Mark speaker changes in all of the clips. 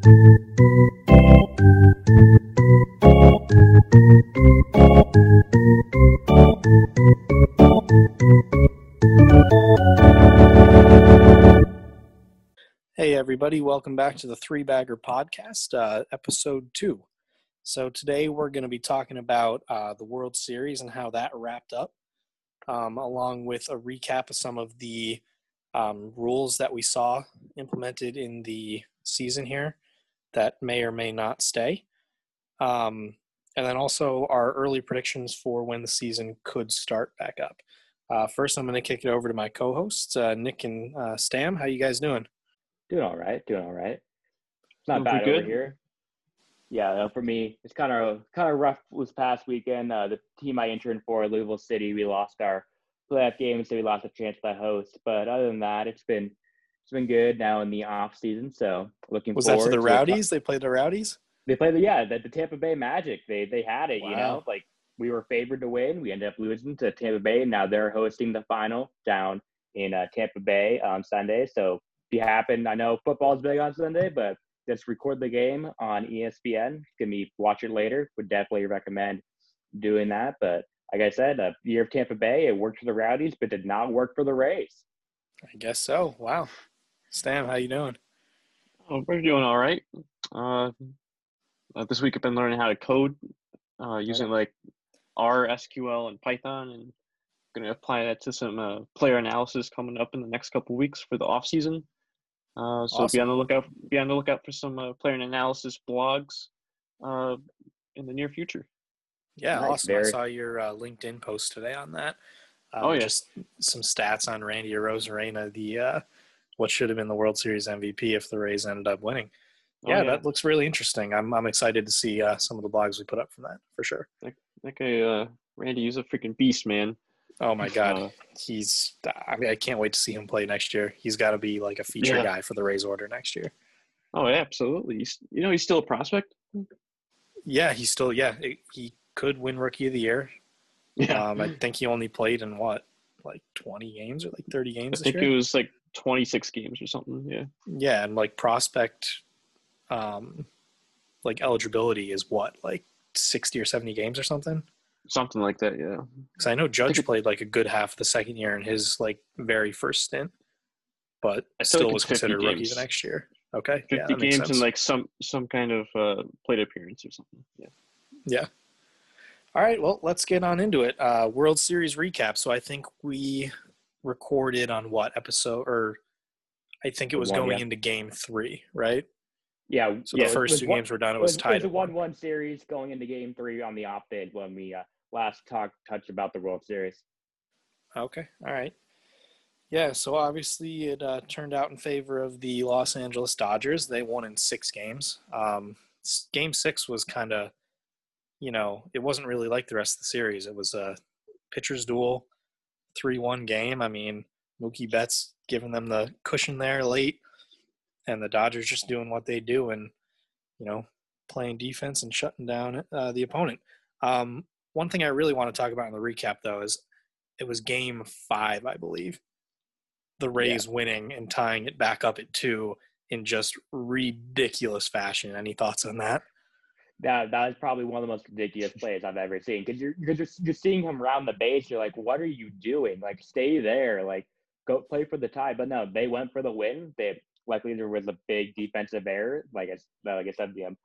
Speaker 1: Hey, everybody, welcome back to the Three Bagger Podcast, uh, episode two. So, today we're going to be talking about uh, the World Series and how that wrapped up, um, along with a recap of some of the um, rules that we saw implemented in the season here that may or may not stay. Um, and then also our early predictions for when the season could start back up. Uh, first, I'm going to kick it over to my co-hosts, uh, Nick and uh, Stam. How you guys doing?
Speaker 2: Doing all right. Doing all right. It's not
Speaker 3: Doing
Speaker 2: bad
Speaker 3: pretty
Speaker 2: over here. Yeah, uh, for me, it's kind of kind of rough this past weekend. Uh, the team I interned for, Louisville City, we lost our playoff game, so we lost a chance to host. But other than that, it's been it's been good now in the off season. So looking forward.
Speaker 1: Was that to the
Speaker 2: to
Speaker 1: Rowdies? They played the Rowdies.
Speaker 2: They played the yeah the, the Tampa Bay Magic. They they had it. You know, like we were favored to win. We ended up losing to Tampa Bay. Now they're hosting the final down in uh, Tampa Bay on Sunday. So if you happen, I know football's big on Sunday, but just record the game on ESPN. Can be watch it later. Would definitely recommend doing that. But like I said, a year of Tampa Bay, it worked for the Rowdies, but did not work for the Rays.
Speaker 1: I guess so. Wow. Stam, how you doing?
Speaker 3: Oh, we're doing all right. Uh, uh, this week I've been learning how to code uh, using like R, SQL, and Python, and going to apply that to some uh, player analysis coming up in the next couple weeks for the off season. Uh, so be on the lookout. Be on the lookout for some uh, player analysis blogs uh, in the near future.
Speaker 1: Yeah,
Speaker 2: Nice,
Speaker 1: awesome. I saw your uh, LinkedIn post today on that. Um,
Speaker 3: Oh, yeah.
Speaker 1: Just some stats on Randy Rosarena, the uh, what should have been the World Series MVP if the Rays ended up winning.
Speaker 3: Oh,
Speaker 1: yeah, that looks really interesting. I'm I'm excited to see uh, some of the blogs we put up from that for sure.
Speaker 3: that guy uh, Randy, he's a freaking beast, man.
Speaker 1: Oh my God,
Speaker 3: Uh,
Speaker 1: he's I mean I can't wait to see him play next year. He's got to be like a feature
Speaker 3: Yeah.
Speaker 1: guy for the Rays order next year.
Speaker 3: oh, yeah, absolutely. He's, you know, he's still a prospect.
Speaker 1: Yeah, he's still yeah he could win Rookie of the Year.
Speaker 3: Yeah,
Speaker 1: Um, I think he only played in what like 20 games or like 30
Speaker 3: I
Speaker 1: games this
Speaker 3: think
Speaker 1: year.
Speaker 3: it was like 26 games or something. Yeah.
Speaker 1: Yeah, and like prospect, um, like eligibility is what like sixty or seventy games or something.
Speaker 3: Something like that, yeah.
Speaker 1: Because I know Judge
Speaker 3: it-
Speaker 1: played like a good half the second year in his like very first stint, but
Speaker 3: I
Speaker 1: still was
Speaker 3: it's 50
Speaker 1: considered rookie
Speaker 3: games.
Speaker 1: the next year. Okay,
Speaker 3: 50
Speaker 1: yeah,
Speaker 3: games and like some some kind of uh, plate appearance or something. Yeah.
Speaker 1: yeah. All right, well, let's get on into it. Uh, World Series recap. So I think we recorded on what episode, or I think it was
Speaker 2: One,
Speaker 1: going
Speaker 2: yeah.
Speaker 1: into Game Three, right?
Speaker 2: Yeah.
Speaker 1: So
Speaker 2: yeah,
Speaker 1: the first two
Speaker 2: one-
Speaker 1: games were done. It
Speaker 2: It
Speaker 1: was
Speaker 2: was, it
Speaker 1: tied.
Speaker 2: was a
Speaker 1: one.
Speaker 2: one-one series going into Game Three on the opt-in when we uh, last talked touched about the World Series.
Speaker 1: Okay. All right. Yeah. So obviously, it uh, turned out in favor of the Los Angeles Dodgers. They won in six games. Um, game six was kind of, you know, it wasn't really like the rest of the series. It was a pitcher's duel, three-one game. I mean, Mookie Betts giving them the cushion there late, and the Dodgers just doing what they do and, you know, playing defense and shutting down uh, the opponent. Um, one thing I really want to talk about in the recap, though, is it was game five, I believe. The Rays winning and tying it back up at two in just ridiculous fashion. Any thoughts on that?
Speaker 2: That that is probably one of the most ridiculous plays I've ever seen. Because you're because you're, you're seeing him round the base. You're like, what are you doing? Like, stay there. Like, go play for the tie. But no, they went for the win. They likely there was a big defensive error. Like I like I said, the um,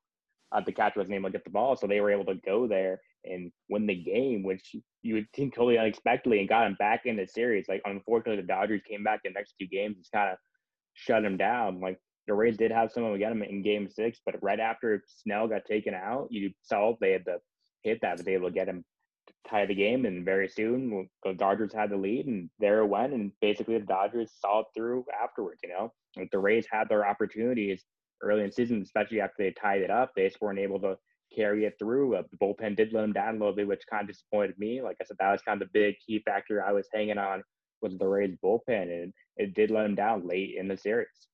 Speaker 2: uh, the catcher wasn't able to get the ball, so they were able to go there and win the game, which you would think totally unexpectedly, and got him back in the series. Like, unfortunately, the Dodgers came back the next two games, just kind of shut him down. Like the Rays did have someone get him in Game Six, but right after Snell got taken out, you saw they had to hit that, were able to get him to tie the game, and very soon the Dodgers had the lead, and there it went, and basically the Dodgers saw it through afterwards. You know, like the Rays had their opportunities early in the season, especially after they tied it up. They just weren't able to carry it through. Uh, the bullpen did let them down a little bit, which kind of disappointed me. Like I said, that was kind of the big key factor I was hanging on was the Rays bullpen, and it did let them down late in the series.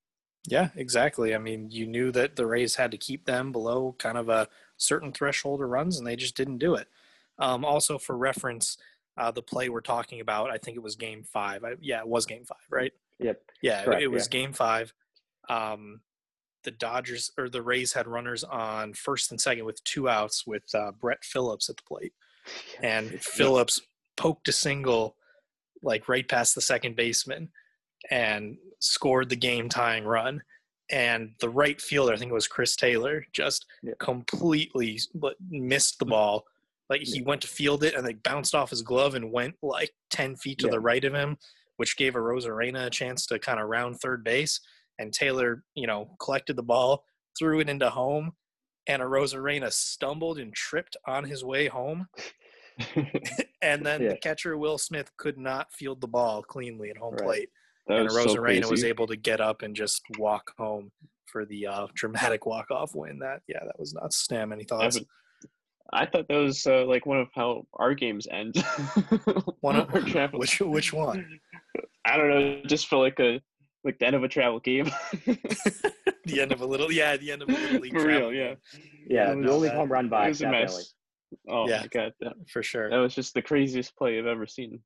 Speaker 1: Yeah, exactly. I mean, you knew that the Rays had to keep them below kind of a certain threshold of runs, and they just didn't do it. Um, also, for reference, uh, the play we're talking about, I think it was Game Five. I, yeah, it was Game Five, right?
Speaker 2: Yep.
Speaker 1: Yeah,
Speaker 2: Correct,
Speaker 1: it was Game Five. Um, the Dodgers or the Rays had runners on first and second with two outs with uh, Brett Phillips at the plate, and Phillips poked a single like right past the second baseman and scored the game tying run. And the right fielder, I think it was Chris Taylor, just
Speaker 2: Yeah.
Speaker 1: completely but missed the ball. Like he went to field it and like bounced off his glove and went like 10 feet to
Speaker 2: Yeah.
Speaker 1: the right of him, which gave Arozarena a chance to kind of round third base. And Taylor, you know, collected the ball, threw it into home, and Arozarena stumbled and tripped on his way home. And then
Speaker 2: Yeah.
Speaker 1: the catcher Will Smith could not field the ball cleanly at home
Speaker 2: Right.
Speaker 1: plate,
Speaker 3: that
Speaker 1: and
Speaker 3: was so
Speaker 1: Rosarena was able to get up and just walk home for the uh, dramatic walk off win. That yeah, that was nuts. Stam, any thoughts?
Speaker 3: would- I thought that was uh, like one of how our games end.
Speaker 1: One of-
Speaker 3: Our travel-
Speaker 1: Which which one?
Speaker 3: I don't know. Just for like a like the end of a travel game.
Speaker 1: the end of a little yeah, the end of a little league
Speaker 3: For
Speaker 1: travel
Speaker 3: real, yeah.
Speaker 2: Yeah,
Speaker 3: It
Speaker 2: the only
Speaker 1: uh,
Speaker 2: home run by
Speaker 3: it
Speaker 2: by
Speaker 3: was a mess. Oh
Speaker 1: Yeah.
Speaker 3: my god, that,
Speaker 1: for sure.
Speaker 3: that was just the craziest play I've ever seen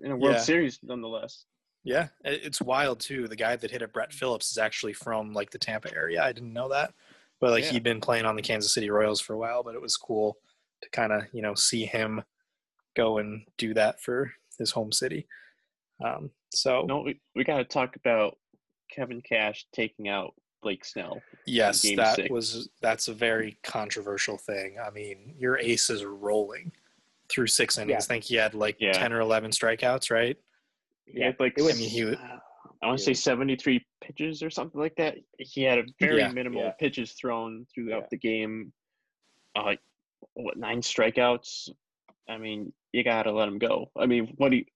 Speaker 3: in a World
Speaker 1: Yeah.
Speaker 3: Series, nonetheless.
Speaker 1: Yeah, it's wild too. The guy that hit it, Brett Phillips, is actually from like the Tampa area. I didn't know that, but like
Speaker 3: Yeah.
Speaker 1: he'd been playing on the Kansas City Royals for a while. But it was cool to kind of you know see him go and do that for his home city. Um, so
Speaker 3: No, we, we got to talk about Kevin Cash taking out Blake Snell.
Speaker 1: yes, that
Speaker 3: six.
Speaker 1: was that's a very controversial thing. I mean, your ace is rolling through six innings.
Speaker 2: Yeah.
Speaker 1: I think he had like
Speaker 3: Yeah.
Speaker 1: ten or eleven strikeouts, right?
Speaker 3: He had like
Speaker 2: it was-
Speaker 1: I mean, he was-
Speaker 3: I want to say 73 pitches or something like that. He had a very
Speaker 1: Yeah.
Speaker 3: minimal
Speaker 2: Yeah.
Speaker 3: pitches thrown throughout
Speaker 2: Yeah.
Speaker 3: the game. Uh, what nine strikeouts? I mean, you gotta let him go. I mean, what he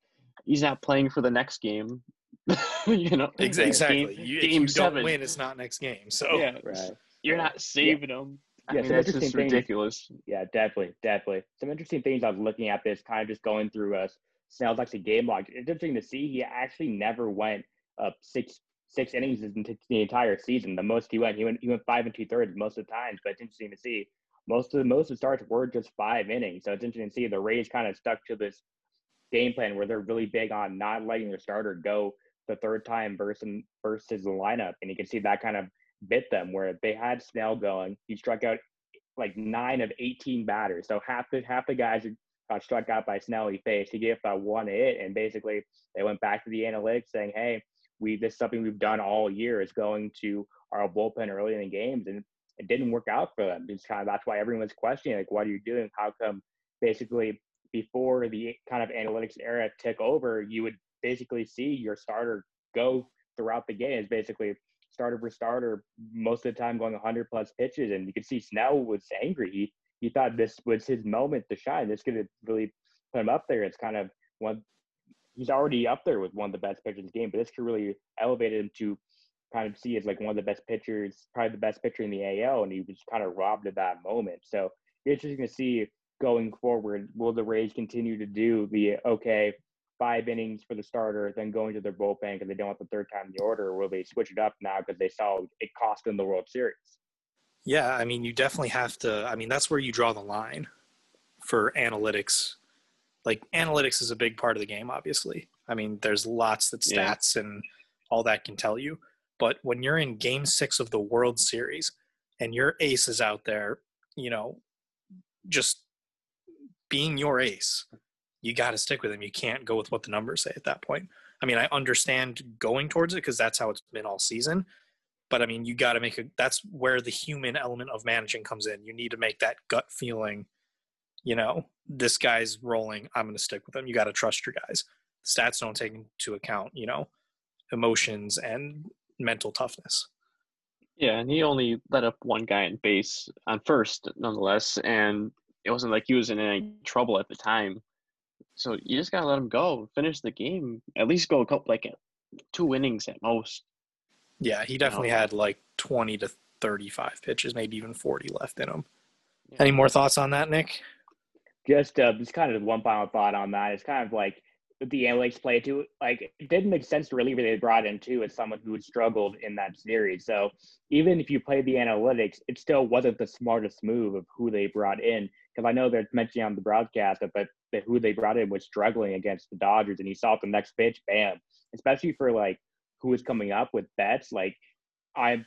Speaker 3: he's not playing for the next game. you know,
Speaker 1: Ex-
Speaker 3: Game-
Speaker 1: Exactly. you, if
Speaker 3: game
Speaker 1: you
Speaker 3: seven.
Speaker 1: don't win, it's not next game. So
Speaker 3: Yeah,
Speaker 2: Right.
Speaker 3: you're
Speaker 2: Yeah.
Speaker 3: not saving him. I
Speaker 2: Yeah,
Speaker 3: mean, that's
Speaker 2: interesting
Speaker 3: just
Speaker 2: things.
Speaker 3: ridiculous.
Speaker 2: Yeah, definitely, definitely. Some interesting things I was looking at this, kind of just going through uh, Snell's actually game log. It's interesting to see he actually never went up six six innings the entire season. The most he went, he went he went five and two thirds most of the times. But it's interesting to see most of the most of the starts were just five innings. So it's interesting to see the Rays kind of stuck to this game plan where they're really big on not letting their starter go the third time versus versus the lineup, and you can see that kind of bit them where they had Snell going. He struck out like nine of 18 batters. So half the half the guys got struck out by Snell he faced, he gave that one hit, and basically they went back to the analytics saying, "Hey, we this is something we've done all year is going to our bullpen early in the games, and it didn't work out for them. It's kind of that's why everyone's questioning like, what are you doing? How come basically before the kind of analytics era took over, you would basically see your starter go throughout the game. Basically starter for starter most of the time going 100 plus pitches, and you could see Snell was angry. He he thought this was his moment to shine. This could really put him up there. It's kind of one. He's already up there with one of the best pitchers in the game, but this could really elevate him to kind of see as like one of the best pitchers, probably the best pitcher in the AL, and he was kind of robbed of that moment. So interesting to see going forward. Will the Rays continue to do the okay five innings for the starter, then going to their bullpen because they don't want the third time in the order, or will they switch it up now because they saw it cost them the World Series?
Speaker 1: Yeah, I mean, you definitely have to. I mean, that's where you draw the line for analytics. Like, analytics is a big part of the game, obviously. I mean, there's lots that
Speaker 3: Yeah.
Speaker 1: stats and all that can tell you. But when you're in game six of the World Series and your ace is out there, you know, just being your ace, you got to stick with him. You can't go with what the numbers say at that point. I mean, I understand going towards it because that's how it's been all season but I mean, you got to make a. That's where the human element of managing comes in. You need to make that gut feeling. You know, this guy's rolling. I'm going to stick with him. You got to trust your guys. Stats don't take into account, you know, emotions and mental toughness.
Speaker 3: Yeah, and he only let up one guy in base on first, nonetheless, and it wasn't like he was in any trouble at the time. So you just gotta let him go, finish the game, at least go a couple like two innings at most.
Speaker 1: Yeah, he definitely had like 20 to 35 pitches, maybe even 40 left in him.
Speaker 3: Yeah.
Speaker 1: Any more thoughts on that, Nick?
Speaker 2: Just uh, just kind of one final thought on that. It's kind of like the analytics play too. Like it didn't make sense to reliever they brought in too as someone who had struggled in that series. So even if you play the analytics, it still wasn't the smartest move of who they brought in. Because I know they're mentioning on the broadcast that, that that who they brought in was struggling against the Dodgers, and you saw at the next pitch, bam. Especially for like who was coming up with Betts. Like I'm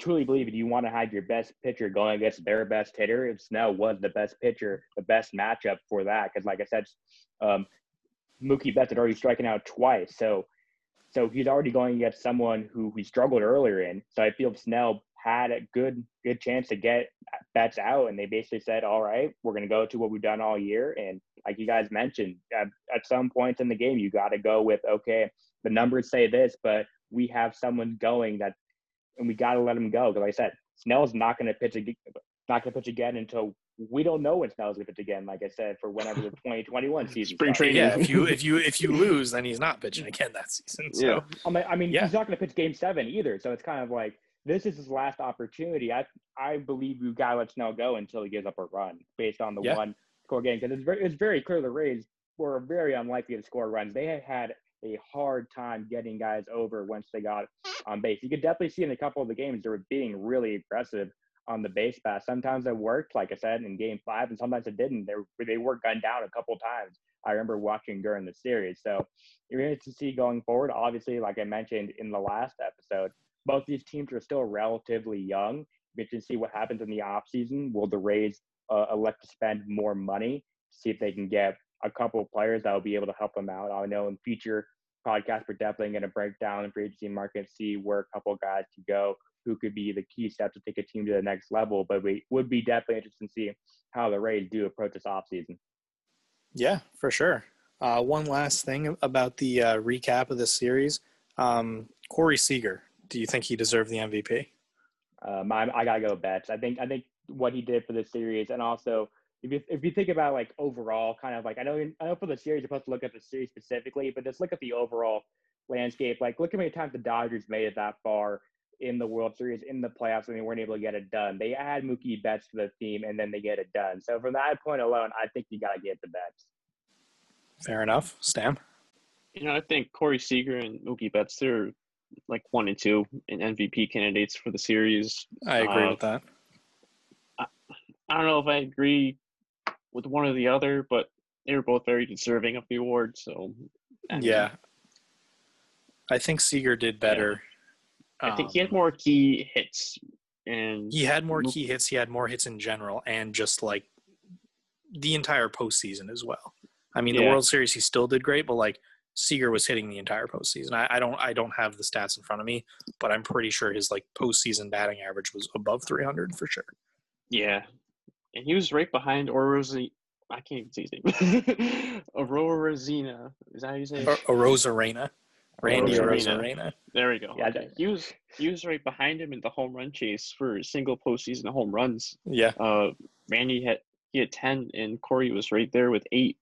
Speaker 2: truly believe if you want to have your best pitcher going against their best hitter, if Snell was the best pitcher, the best matchup for that. Because, like I said, um, Mookie Betts had already striking out twice, so so he's already going against someone who he struggled earlier in. So I feel Snell had a good good chance to get Betts out, and they basically said, "All right, we're going to go to what we've done all year." And like you guys mentioned, at, at some points in the game, you got to go with, "Okay, the numbers say this, but we have someone going that, and we got to let him go." Because like I said, Snell's not going to pitch again, not going to pitch again until we don't know when Snell's going to pitch again. Like I said, for whenever the 2021 season.
Speaker 3: Spring training.
Speaker 1: Yeah, if you if you if you lose, then he's not pitching again that season. So
Speaker 3: Yeah.
Speaker 2: I mean, I mean
Speaker 1: Yeah.
Speaker 2: he's not going to pitch Game Seven either. So it's kind of like this is his last opportunity. I I believe you got to let Snell go until he gives up a run based on the
Speaker 1: Yeah.
Speaker 2: one score game because it's very it's very clear the Rays were very unlikely to score runs. They had had a hard time getting guys over once they got on base. You could definitely see in a couple of the games they were being really aggressive on the base pass. Sometimes it worked, like I said, in Game Five, and sometimes it didn't. They were, they were gunned down a couple times. I remember watching during the series. So you're going to see going forward. Obviously, like I mentioned in the last episode, both these teams are still relatively young. We can see what happens in the offseason. Will the Rays uh, elect to spend more money to see if they can get a couple of players that will be able to help them out? I know in future podcasts, we're definitely going to break down the free agency market, see where a couple guys could go, who could be the key steps to take a team to the next level. But we would be definitely interested to see how the Rays do approach this offseason.
Speaker 1: Yeah, for sure. Uh, one last thing about the uh, recap of this series. Um, Corey Seager, do you think he deserved the MVP?
Speaker 2: Um, I, I gotta go Betts. I think I think what he did for this series, and also if you if you think about like overall, kind of like I know I know for the series you're supposed to look at the series specifically, but just look at the overall landscape. Like look how many times the Dodgers made it that far in the World Series, in the playoffs, and they weren't able to get it done. They add Mookie Betts to the team, and then they get it done. So from that point alone, I think you gotta get the Betts.
Speaker 1: Fair enough. Stam?
Speaker 3: You know, I think Corey Seager and Mookie Betts, they're like one and two in MVP candidates for the series.
Speaker 1: I agree
Speaker 3: Uh,
Speaker 1: with that.
Speaker 3: I don't know if I agree with one or the other, but they were both very deserving of the award. So, I mean,
Speaker 1: Yeah. I think Seager did better.
Speaker 3: I think he had
Speaker 1: Um,
Speaker 3: more key hits, and
Speaker 1: He had more key hits. He had more hits in general, and just like the entire postseason as well. I mean, the World Series he still did great, but like Seager was hitting the entire postseason. I, I don't I don't have the stats in front of me, but I'm pretty sure his like postseason batting average was above 300 for sure.
Speaker 3: yeah, and he was right behind Orozi. I can't even say his name. Aurora Zena. Is that how you say it?
Speaker 1: Or, Randy
Speaker 3: Arozarena.
Speaker 1: Rosarena.
Speaker 3: There we go.
Speaker 2: Yeah,
Speaker 3: Okay. He was he was right behind him in the home run chase for single postseason home runs.
Speaker 1: Yeah,
Speaker 3: Uh, Randy had he had ten, and Corey was right there with eight.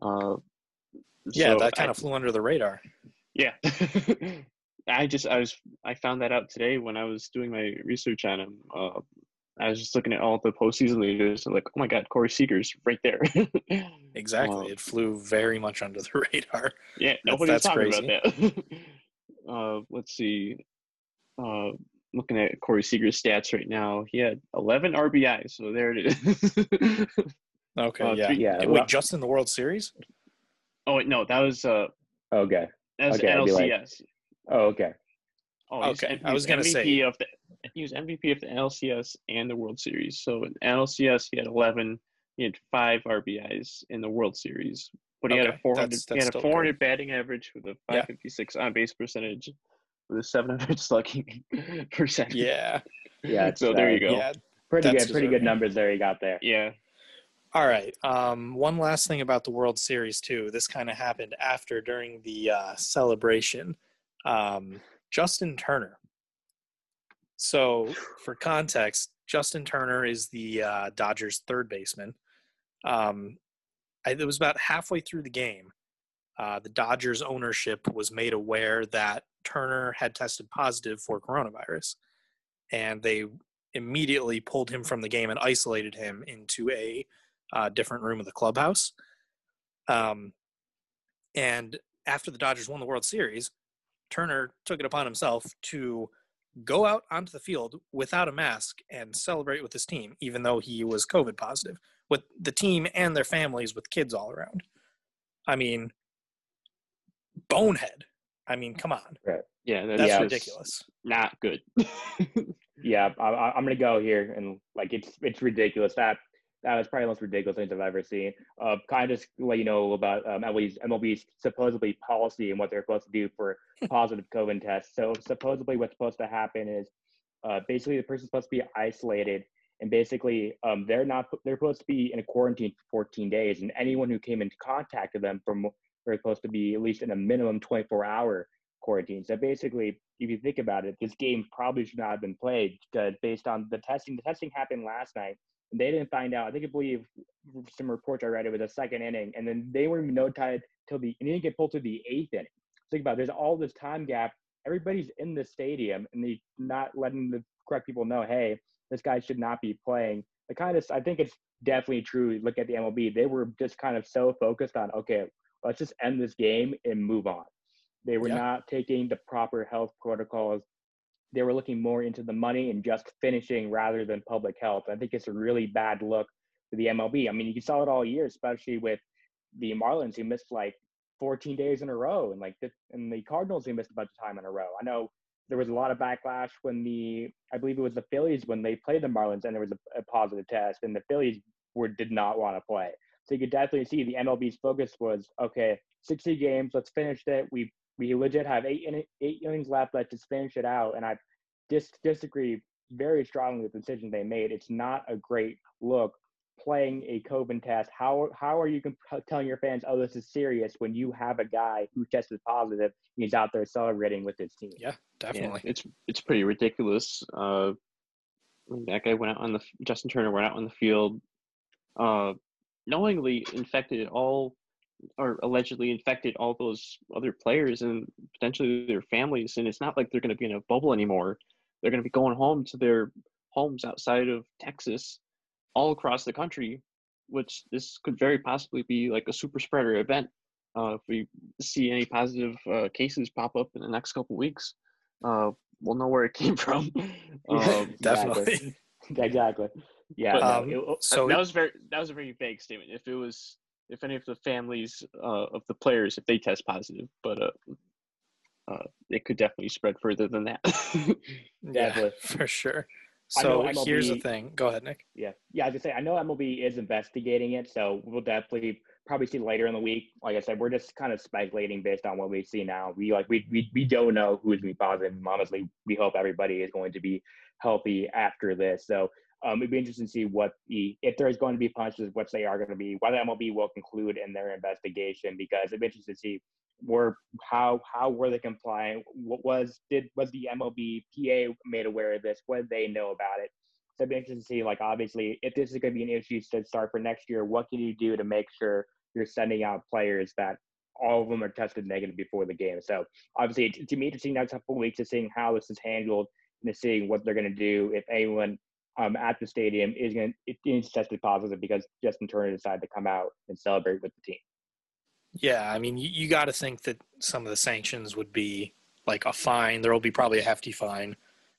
Speaker 3: Uh,
Speaker 1: yeah,
Speaker 3: so
Speaker 1: that kind
Speaker 3: I-
Speaker 1: of flew under the radar.
Speaker 3: yeah. I just I was I found that out today when I was doing my research on him. Uh, I was just looking at all the postseason leaders, and like, oh my God, Corey Seager's right there.
Speaker 1: Exactly,
Speaker 3: Uh,
Speaker 1: it flew very much under the radar.
Speaker 3: Yeah, nobody was
Speaker 1: that's
Speaker 3: talking about that. uh, let's see. Uh, looking at Corey Seager's stats right now, he had 11 RBI, so there it is.
Speaker 1: Okay,
Speaker 3: Uh,
Speaker 1: yeah.
Speaker 3: three-
Speaker 2: Yeah,
Speaker 1: Wait,
Speaker 2: well-
Speaker 1: just in the World Series?
Speaker 3: oh wait, no, that was uh,
Speaker 2: Okay.
Speaker 3: that was
Speaker 2: Okay, I'd like- Oh, okay.
Speaker 3: Oh,
Speaker 1: Okay, I was gonna
Speaker 3: MVP
Speaker 1: say-
Speaker 3: of the he was MVP of the NLCS and the World Series. So in NLCS he had 11. He had five RBIs in the World Series, but he had a 400.
Speaker 1: that's-
Speaker 3: he had a
Speaker 1: still
Speaker 3: 400 batting average with a
Speaker 1: Yeah.
Speaker 3: 556 on base percentage, with a 700 slugging percentage.
Speaker 1: Yeah,
Speaker 2: Yeah. it's,
Speaker 3: So there
Speaker 2: uh,
Speaker 3: you go.
Speaker 1: yeah.
Speaker 2: Pretty
Speaker 1: That's
Speaker 2: good. Pretty good numbers there you got there.
Speaker 3: Yeah.
Speaker 1: All right. Um, one last thing about the World Series too. This kind of happened after during the uh, celebration. Um, Justin Turner. So, for context, Justin Turner is the uh, Dodgers' third baseman. Um, I, it was about halfway through the game. Uh, the Dodgers ownership was made aware that Turner had tested positive for coronavirus, and they immediately pulled him from the game and isolated him into a uh, different room of the clubhouse. Um, and after the Dodgers won the World Series, Turner took it upon himself to go out onto the field without a mask and celebrate with his team, even though he was COVID positive, with the team and their families with kids all around. I mean, bonehead. I mean, come on. Right.
Speaker 3: Yeah. That's,
Speaker 1: That's
Speaker 2: Yeah.
Speaker 1: ridiculous.
Speaker 3: Not good.
Speaker 2: Yeah, I, I- I'm gonna go here and like it's it's ridiculous. That that was probably the most ridiculous things I've ever seen. Uh, kind of just let you know about um, MLB's MLB's supposedly policy and what they're supposed to do for positive COVID tests. So supposedly, what's supposed to happen is uh, basically the person's supposed to be isolated, and basically um, they're not they're supposed to be in a quarantine for 14 days, and anyone who came into contact with them from they're supposed to be at least in a minimum 24 hour quarantine. So basically, if you think about it, this game probably should not have been played because based on the testing. The testing happened last night, and they didn't find out. I think I believe some reports I read it was a second inning, and then they weren't even notified till the and didn't get pulled to the eighth inning. Think about it, there's all this time gap. Everybody's in the stadium, and they not letting the correct people know, hey, this guy should not be playing. The kind of I think it's definitely true. Look at the MLB; they were just kind of so focused on okay, let's just end this game and move on. They were
Speaker 1: Yeah.
Speaker 2: not taking the proper health protocols. They were looking more into the money and just finishing rather than public health. I think it's a really bad look for the MLB. I mean, you saw it all year, especially with the Marlins who missed like 14 days in a row, and like the, and the Cardinals who missed a bunch of time in a row. I know there was a lot of backlash when the I believe it was the Phillies when they played the Marlins and there was a, a positive test, and the Phillies were did not want to play. So you could definitely see the MLB's focus was okay, 60 games, let's finish it. We we legit have eight inning, eight innings left. Let's just finish it out. And I dis- disagree very strongly with the decision they made. It's not a great look playing a COVID test. How how are you comp- telling your fans, oh, this is serious when you have a guy who tested positive and he's out there celebrating with his team?
Speaker 1: Yeah, definitely.
Speaker 3: Yeah, it's it's pretty ridiculous. Uh, when that guy went out on the Justin Turner went out on the field, uh, knowingly infected it all or allegedly infected all those other players and potentially their families. And it's not like they're going to be in a bubble anymore. They're going to be going home to their homes outside of Texas, all across the country. Which this could very possibly be like a super spreader event uh, if we see any positive uh, cases pop up in the next couple weeks uh, we'll know where it came from. Um,
Speaker 1: Definitely.
Speaker 2: exactly. Yeah.
Speaker 3: But,
Speaker 2: no,
Speaker 1: um,
Speaker 2: it-
Speaker 1: So
Speaker 3: that was very that was a very vague statement. If it was if any of the families uh, of the players if they test positive, but uh, uh, it could definitely spread further than that.
Speaker 1: yeah, for sure. So here's the thing. Go ahead, Nick.
Speaker 2: Yeah, yeah. I gonna say I know MLB is investigating it, so we'll definitely probably see later in the week. Like I said, we're just kind of speculating based on what we see now. We like we we, we don't know who's gonna be positive. Honestly, we hope everybody is going to be healthy after this. So um, it'd be interesting to see what the if there is going to be punches, what they are going to be, what MLB will conclude in their investigation, because it'd be interesting to see were how how were they complying? What was did was the MLB PA made aware of this? What did they know about it? So it'd be interesting to see, like, obviously, if this is going to be an issue to start for next year, what can you do to make sure you're sending out players that all of them are tested negative before the game? So obviously, to me, interesting next couple weeks to seeing how this is handled and seeing what they're going to do if anyone um, at the stadium is going to is tested positive because Justin Turner decided to come out and celebrate with the team.
Speaker 1: Yeah, I mean, you, you got to think that some of the sanctions would be like a fine. There will be probably a hefty fine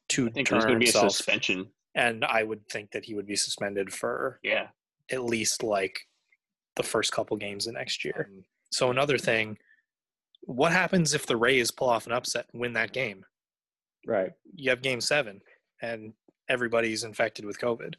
Speaker 1: to
Speaker 3: I think
Speaker 1: Turner
Speaker 3: going to be a
Speaker 1: himself,
Speaker 3: suspension.
Speaker 1: and I would think that he would be suspended for
Speaker 3: Yeah,
Speaker 1: at least like the first couple games of next year.
Speaker 2: Um,
Speaker 1: So another thing, what happens if the Rays pull off an upset and win that game?
Speaker 2: right.
Speaker 1: You have Game Seven, and everybody's infected with COVID.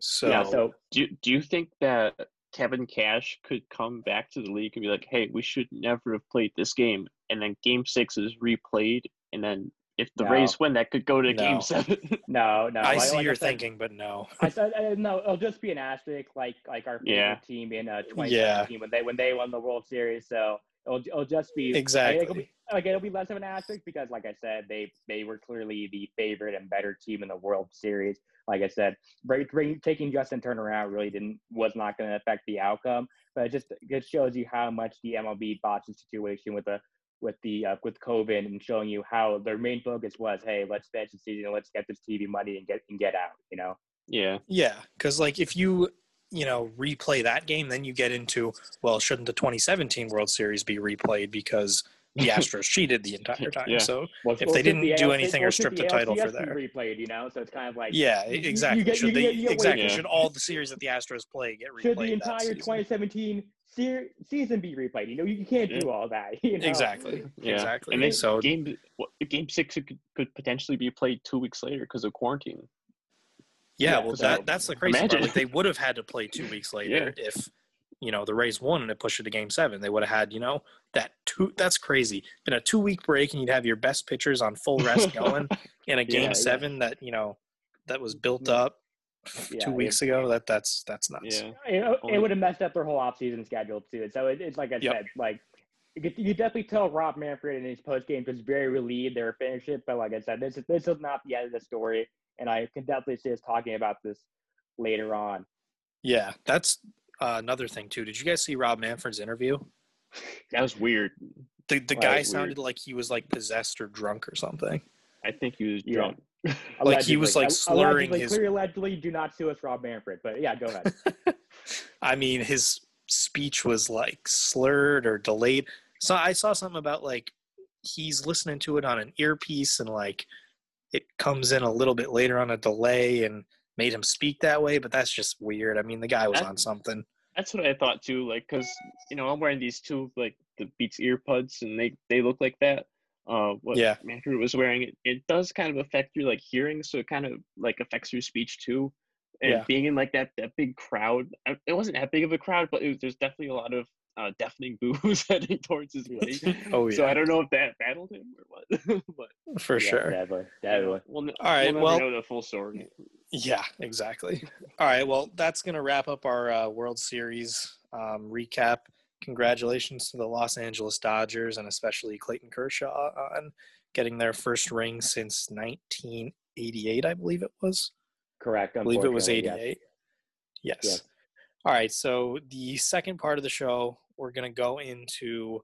Speaker 1: So,
Speaker 2: yeah. So
Speaker 3: do you, do you think that Kevin Cash could come back to the league and be like, "Hey, we should never have played this game," and then Game Six is replayed, and then if the
Speaker 2: No.
Speaker 3: Rays win, that could go to
Speaker 1: No.
Speaker 3: Game Seven.
Speaker 2: no, no.
Speaker 1: I
Speaker 2: like-
Speaker 1: see
Speaker 2: like
Speaker 1: your
Speaker 2: said,
Speaker 1: thinking, but no.
Speaker 2: I said uh, no. It'll just be an asterisk, like like our
Speaker 3: Yeah.
Speaker 2: team in uh, 2017 when they when they won the World Series. So it'll it'll just be like,
Speaker 1: Exactly.
Speaker 2: It'll be, like it'll be less of an asterisk because, like I said, they they were clearly the favorite and better team in the World Series. Like I said, bring, bring, taking Justin Turner out really didn't was not going to affect the outcome. But it just it shows you how much the MLB botched the situation with the with the uh, with COVID and showing you how their main focus was, hey, let's finish the season, let's get this TV money and get and get out. You know.
Speaker 3: yeah,
Speaker 1: Yeah, because like if you you know replay that game, then you get into well, shouldn't the 2017 World Series be replayed because the Astros cheated the entire time?
Speaker 3: Yeah.
Speaker 1: So
Speaker 2: Well,
Speaker 1: If
Speaker 2: well,
Speaker 1: they didn't
Speaker 2: the
Speaker 1: do
Speaker 2: AL
Speaker 1: anything or strip the title for
Speaker 2: be replayed, you know, so it's kind of like
Speaker 1: yeah,
Speaker 2: you
Speaker 1: exactly.
Speaker 2: get-
Speaker 1: should
Speaker 2: you
Speaker 1: they
Speaker 2: get- get-
Speaker 1: exactly
Speaker 3: Yeah.
Speaker 1: should all the series that the Astros play get replayed?
Speaker 2: should the entire 2017 se- season be replayed. You know, you can't do all that. You know?
Speaker 1: Exactly.
Speaker 3: Yeah.
Speaker 1: Exactly.
Speaker 3: And then
Speaker 1: so
Speaker 3: game game six could, could potentially be played two weeks later because of quarantine.
Speaker 1: Yeah,
Speaker 2: yeah,
Speaker 1: well
Speaker 3: so
Speaker 1: that that's the crazy part. Like they would have had to play two weeks later if you know the Rays won and it pushed it to game seven. They would have had, you know, that two that's crazy. Been a two week break and you'd have your best pitchers on full rest going in a game
Speaker 2: Yeah, yeah.
Speaker 1: seven that, you know, that was built mm. up
Speaker 2: Yeah,
Speaker 1: two
Speaker 2: yeah.
Speaker 1: weeks ago. That that's that's nuts.
Speaker 3: Yeah.
Speaker 2: It, it would have messed up their whole offseason schedule too. So it, it's like I
Speaker 1: Yep.
Speaker 2: said, like you could, you could definitely tell Rob Manfred in his post game was very relieved they were finished it. But like I said, this is this is not the end of the story, and I can definitely see us talking about this later on.
Speaker 1: Yeah, that's uh, another thing too. Did you guys see Rob Manfred's interview?
Speaker 3: That was weird.
Speaker 1: The the
Speaker 2: Right,
Speaker 1: guy
Speaker 3: weird.
Speaker 1: sounded like he was like possessed or drunk or something.
Speaker 3: I think he was
Speaker 2: Yeah.
Speaker 3: drunk.
Speaker 1: Like, he was, like, slurring
Speaker 2: allegedly,
Speaker 1: his-
Speaker 2: Clear allegedly, do not sue us, Rob Manfred. But yeah, go ahead.
Speaker 1: I mean, his speech was like slurred or delayed. So I saw something about like he's listening to it on an earpiece and like it comes in a little bit later on a delay and made him speak that way. But that's just weird. I mean, the guy was
Speaker 3: That-
Speaker 1: on something.
Speaker 3: That's what I thought too. Like, cause you know I'm wearing these two like the Beats earbuds, and they they look like that. Uh, what
Speaker 1: Yeah.
Speaker 3: Manfred was wearing, it, it does kind of affect your like hearing, so it kind of like affects your speech too. And
Speaker 1: Yeah.
Speaker 3: being in like that that big crowd, it wasn't that big of a crowd, but it was, there's definitely a lot of uh, deafening boos heading towards his way.
Speaker 1: Oh yeah.
Speaker 3: So
Speaker 1: yeah,
Speaker 3: I don't know if that battled him or what, but
Speaker 1: for
Speaker 2: Yeah,
Speaker 1: sure.
Speaker 2: Definitely, definitely.
Speaker 3: we'll,
Speaker 1: All right,
Speaker 3: we'll
Speaker 1: well-
Speaker 3: know the full story.
Speaker 1: Yeah, exactly. All right, well, that's going to wrap up our uh, World Series um, recap. Congratulations to the Los Angeles Dodgers and especially Clayton Kershaw on getting their first ring since 1988, I believe it was.
Speaker 2: Correct.
Speaker 1: I believe it was
Speaker 2: unfortunately,
Speaker 1: 88. Yes.
Speaker 2: Yes.
Speaker 1: All right, so the second part of the show, we're going to go into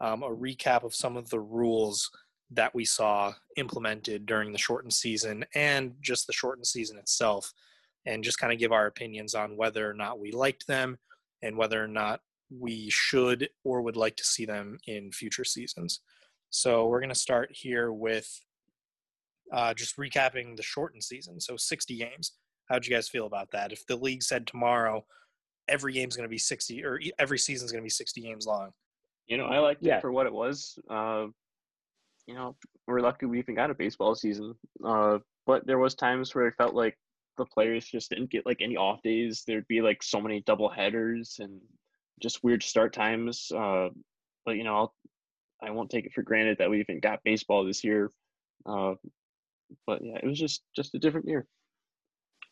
Speaker 1: um, a recap of some of the rules that we saw implemented during the shortened season and just the shortened season itself, and just kind of give our opinions on whether or not we liked them and whether or not we should or would like to see them in future seasons. So we're going to start here with uh, just recapping the shortened season. So 60 games. How'd you guys feel about that? If the league said tomorrow every game's going to be 60 or every season's going to be 60 games long.
Speaker 3: You know, I liked
Speaker 2: Yeah.
Speaker 3: it for what it was. Uh, you know, we're lucky we even got a baseball season. Uh, but there was times where it felt like the players just didn't get like any off days. There'd be like so many double headers and just weird start times. Uh, but you know, I'll, I won't take it for granted that we even got baseball this year. Uh, but yeah, it was just just a different year.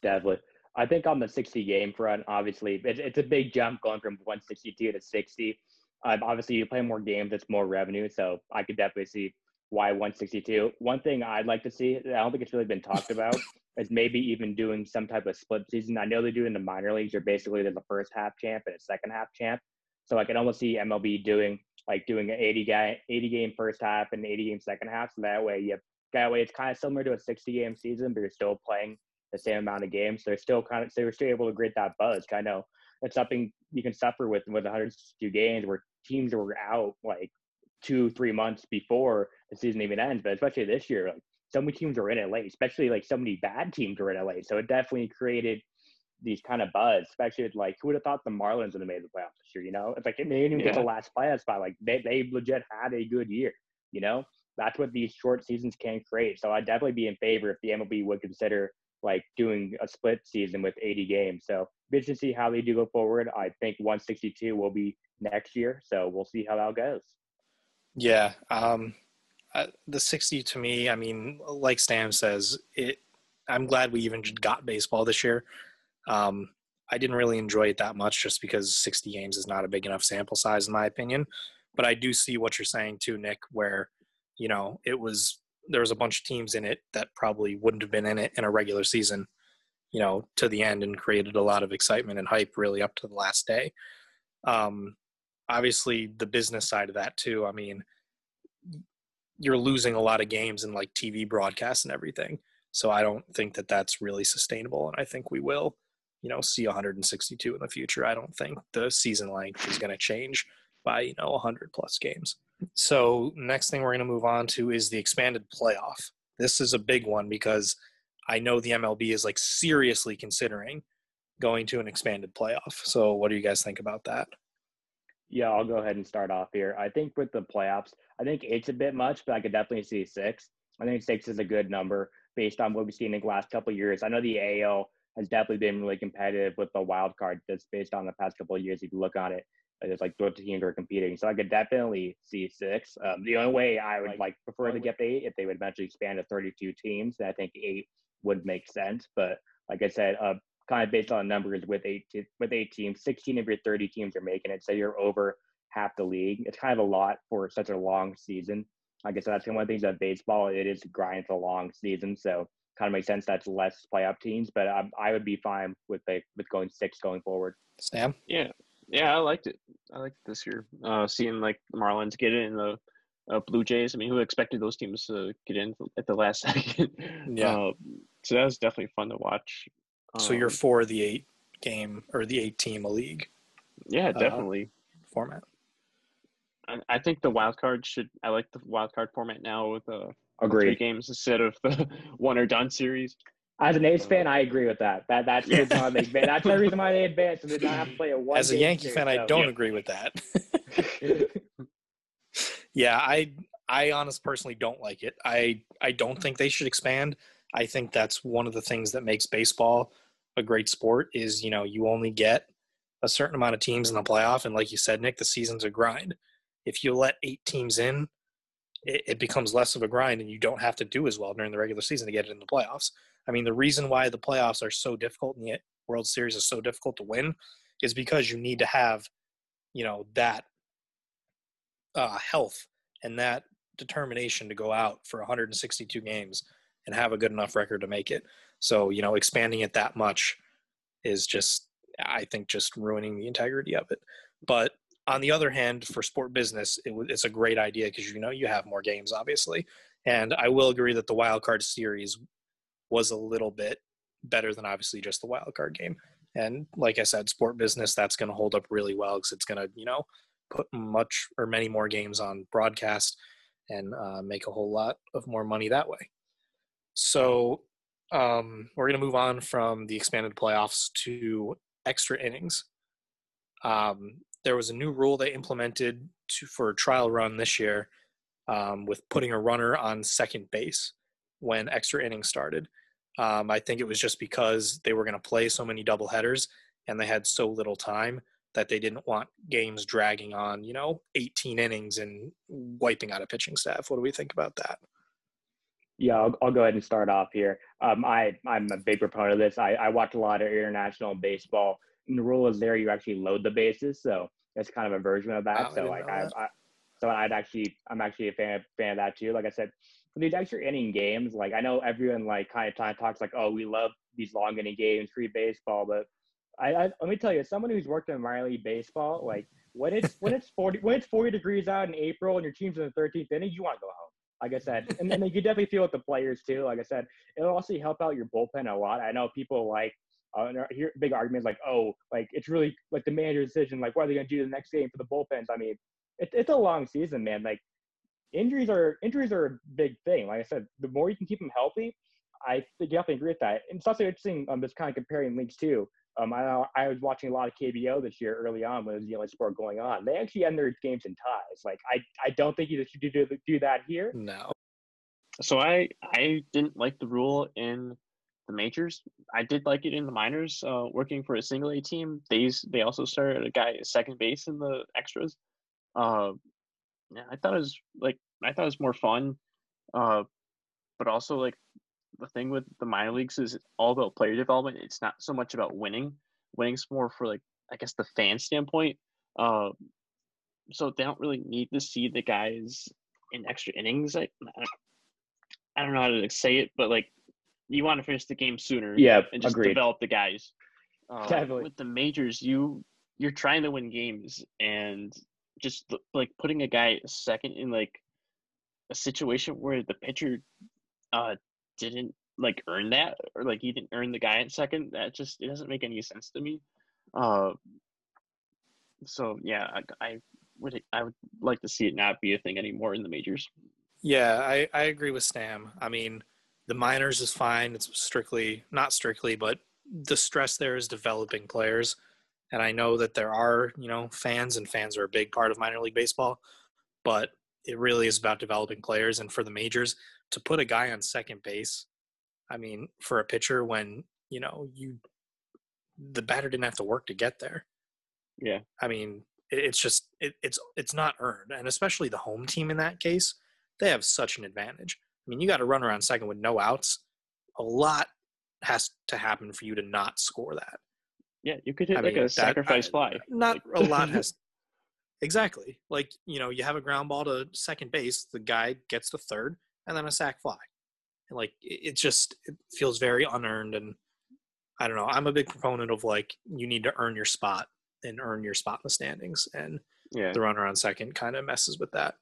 Speaker 2: Definitely. I think on the 60 game front, obviously, it's, it's a big jump going from 162 to 60. Um, obviously, you play more games, it's more revenue. So I could definitely see why 162. One thing I'd like to see, I don't think it's really been talked about, is maybe even doing some type of split season. I know they do in the minor leagues. You're basically there's a first half champ and a second half champ. So I can almost see MLB doing like doing an 80 guy 80 game first half and 80 game second half. So that way you that way it's kind of similar to a 60 game season, but you're still playing the same amount of games. They're still kind of they you're still able to create that buzz. I know that's something you can suffer with with 162 games where teams were out like two, three months before the season even ends. But especially this year, like so many teams are in it late, especially like so many bad teams are in it late. So it definitely created these kind of buzz, especially with, like who would have thought the Marlins would have made the playoffs this year, you know? It's like they didn't even get the last playoff spot. Like they, they legit had a good year, you know? That's what these short seasons can create. So I'd definitely be in favor if the MLB would consider like doing a split season with 80 games. So interested to see how they do go forward. I think 162 will be next year. So we'll see how that goes.
Speaker 1: Yeah. Um, uh, the 60 to me, I mean, like Stam says, it. I'm glad we even got baseball this year. Um, I didn't really enjoy it that much just because 60 games is not a big enough sample size, in my opinion. But I do see what you're saying too, Nick, where, you know, it was, there was a bunch of teams in it that probably wouldn't have been in it in a regular season, you know, to the end and created a lot of excitement and hype really up to the last day. Um, obviously, the business side of that too. I mean, you're losing a lot of games and like TV broadcasts and everything. So I don't think that that's really sustainable. And I think we will, you know, see 162 in the future. I don't think the season length is going to change by, you know, 100 plus games. So next thing we're going to move on to is the expanded playoff. This is a big one because I know the MLB is like seriously considering going to an expanded playoff. So what do you guys think about that?
Speaker 2: Yeah, I'll go ahead and start off here. I think with the playoffs, I think eight's a bit much, but I could definitely see six. I think six is a good number based on what we've seen in the last couple years. I know the AL has definitely been really competitive with the wild card just based on the past couple of years. If you look on it, it's like both teams are competing. So I could definitely see six. Um, the only way I would like prefer to get the eight if they would eventually expand to 32 teams. I think eight would make sense. But like I said, uh, kind of based on numbers with eight with eight teams, 16 of your 30 teams are making it. So you're over half the league. It's kind of a lot for such a long season. Like I said, that's one of the things about baseball. It is grind for a long season. So kind of makes sense that's less playoff teams. But I, I would be fine with the, with going six going forward.
Speaker 1: Stam?
Speaker 3: Yeah, yeah, I liked it. I like this year. Uh, seeing like the Marlins get it in the uh, Blue Jays. I mean, who expected those teams to get in at the last second?
Speaker 1: Yeah.
Speaker 3: Uh, so that was definitely fun to watch.
Speaker 1: so you're
Speaker 3: Um,
Speaker 1: for the eight game or the eight team a league
Speaker 3: yeah, definitely.
Speaker 1: format.
Speaker 3: I, I think the wild card should. I like the wild card format now with uh, three games instead of the one or done series.
Speaker 2: As an A's fan, I agree with that. That that's the
Speaker 3: Yeah.
Speaker 2: reason why they advance. That's the reason why they advance. So they don't have to play a one.
Speaker 1: As a
Speaker 2: game
Speaker 1: Yankee
Speaker 2: series,
Speaker 1: fan, I don't
Speaker 3: Yeah.
Speaker 1: agree with that. yeah, I I honestly personally don't like it. I I don't think they should expand. I think that's one of the things that makes baseball a great sport is, you know, you only get a certain amount of teams in the playoff and like you said, Nick, the season's a grind. If you let 8 teams in, it, it becomes less of a grind and you don't have to do as well during the regular season to get it in the playoffs. I mean, the reason why the playoffs are so difficult and the World Series is so difficult to win is because you need to have, you know, that uh, health and that determination to go out for 162 games and have a good enough record to make it. So, you know, expanding it that much is just, I think, just ruining the integrity of it. But on the other hand, for sport business, it, it's a great idea because you know you have more games, obviously. And I will agree that the wild card series was a little bit better than obviously just the wild card game. And like I said, sport business that's going to hold up really well because it's going to you know put much or many more games on broadcast and uh, make a whole lot of more money that way. So um, we're going to move on from the expanded playoffs to extra innings. Um, there was a new rule they implemented to, for trial run this year um, with putting a runner on second base when extra innings started. Um, I think it was just because they were going to play so many double headers and they had so little time that they didn't want games dragging on, you know, 18 innings and wiping out a pitching staff. What do we think about that?
Speaker 2: Yeah, I'll, I'll go ahead and start off here. Um, I I'm a big proponent of this. I, I watch a lot of international baseball, and the rule is there you actually load the bases, so it's kind of a version of
Speaker 1: Oh,
Speaker 2: that.
Speaker 1: I
Speaker 2: so like I. I so I'd actually I'm actually a fan fan of that too. Like I said, for these extra inning games, like I know everyone like kind of talks like, oh, we love these long inning games, free baseball, but I, I let me tell you, as someone who's worked in minor league baseball, like when it's when it's forty when it's forty degrees out in April and your team's in the thirteenth inning, you want to go home. Like I said, and then you definitely feel it with the players too. Like I said, it'll also help out your bullpen a lot. I know people like uh, and hear big arguments like, oh, like it's really like the manager's decision. Like, what are they going to do the next game for the bullpens? I mean, it's it's a long season, man. Like injuries are injuries are a big thing. Like I said, the more you can keep them healthy, I definitely agree with that. And it's also interesting. Um, just kind of comparing leagues too. Um, I I was watching a lot of KBO this year early on when it was the only sport going on. They actually end their games in ties. Like I I don't think you should do do that here.
Speaker 1: No.
Speaker 3: So I I didn't like the rule in the majors. I did like it in the minors. Uh, working for a single A team, they they also started a guy at second base in the extras. Uh, yeah, I thought it was like I thought it was more fun. Uh, but also like the thing with the minor leagues is all about player development. It's not so much about winning. Winning's more for like I guess the fan standpoint. Uh, so they don't really need to see the guys in extra innings. I, I don't- I don't know how to say it, but like you want to finish the game sooner
Speaker 2: Yeah,
Speaker 3: and just
Speaker 2: agreed.
Speaker 3: develop the guys. Uh,
Speaker 2: Definitely.
Speaker 3: With the majors, you you're trying to win games, and just like putting a guy second in like a situation where the pitcher uh didn't like earn that or like he didn't earn the guy at second. That just it doesn't make any sense to me. Uh, so yeah, I, I would I would like to see it not be a thing anymore in the majors.
Speaker 1: Yeah, I, I agree with Stam. I mean, the minors is fine. It's strictly, not strictly, but the stress there is developing players. And I know that there are, you know, fans and fans are a big part of minor league baseball, but it really is about developing players. And for the majors, to put a guy on second base, I mean, for a pitcher when, you know, you the batter didn't have to work to get there.
Speaker 3: Yeah.
Speaker 1: I mean, it, it's just it, it's it's not earned, and especially the home team in that case, they have such an advantage. I mean, you got to run around second with no outs. A lot has to happen for you to not score that.
Speaker 3: Yeah, you could hit
Speaker 1: I
Speaker 3: like
Speaker 1: mean,
Speaker 3: a
Speaker 1: that-
Speaker 3: sacrifice
Speaker 1: I-
Speaker 3: fly.
Speaker 1: Not a lot has. Exactly. Like, you know, you have a ground ball to second base, the guy gets to third, and then a sac fly. And like, it, it just it feels very unearned. And I don't know. I'm a big proponent of like, you need to earn your spot and earn your spot in the standings. And
Speaker 3: Yeah.
Speaker 1: the runner on second kind of messes with that.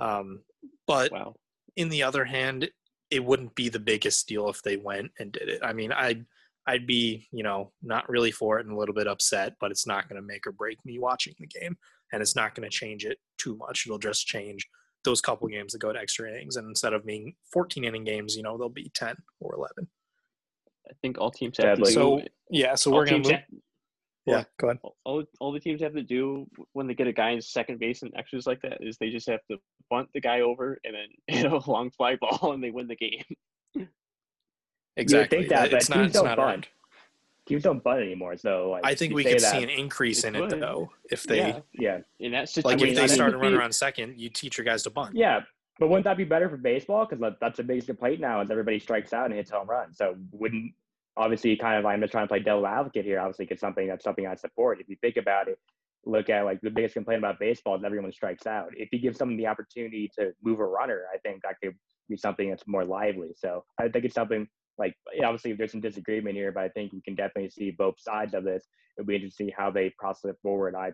Speaker 1: Um, but
Speaker 3: Wow.
Speaker 1: in the other hand, it wouldn't be the biggest deal if they went and did it. I mean, I'd I'd be, you know, not really for it and a little bit upset, but it's not going to make or break me watching the game, and it's not going to change it too much. It'll just change those couple games that go to extra innings, and instead of being 14 inning games, you know, they'll be 10 or 11.
Speaker 3: I think all teams have
Speaker 2: Sadly.
Speaker 3: to do.
Speaker 1: So yeah, so
Speaker 3: all
Speaker 1: we're gonna
Speaker 3: teams
Speaker 1: move.
Speaker 3: ha-
Speaker 1: yeah, go ahead.
Speaker 3: all, all the teams have to do when they get a guy in second base and extras like that is they just have to bunt the guy over and then hit a long fly ball and they win the game.
Speaker 1: Exactly.
Speaker 2: think that, but
Speaker 1: it's not.
Speaker 2: teams
Speaker 1: It's
Speaker 2: don't
Speaker 1: not
Speaker 2: bunt.
Speaker 1: earned.
Speaker 2: Teams don't bunt anymore, so like,
Speaker 1: I think we could
Speaker 2: that,
Speaker 1: see an increase in it
Speaker 3: would.
Speaker 1: though if they
Speaker 3: yeah.
Speaker 2: Yeah,
Speaker 3: In that
Speaker 1: like
Speaker 3: situation,
Speaker 1: if they
Speaker 2: I mean,
Speaker 1: start
Speaker 2: it
Speaker 1: to
Speaker 2: would
Speaker 1: run around second, you teach your guys to bunt.
Speaker 2: yeah. But wouldn't that be better for baseball? Because that's the biggest complaint now is everybody strikes out and hits home runs. So wouldn't obviously kind of I'm just trying to play devil advocate here. Obviously, it's something that's something I support. If you think about it, look at like the biggest complaint about baseball is everyone strikes out. If you give someone the opportunity to move a runner, I think that could be something that's more lively. So I think it's something like obviously if there's some disagreement here, but I think we can definitely see both sides of this. It'll be interesting to see how they process it forward. I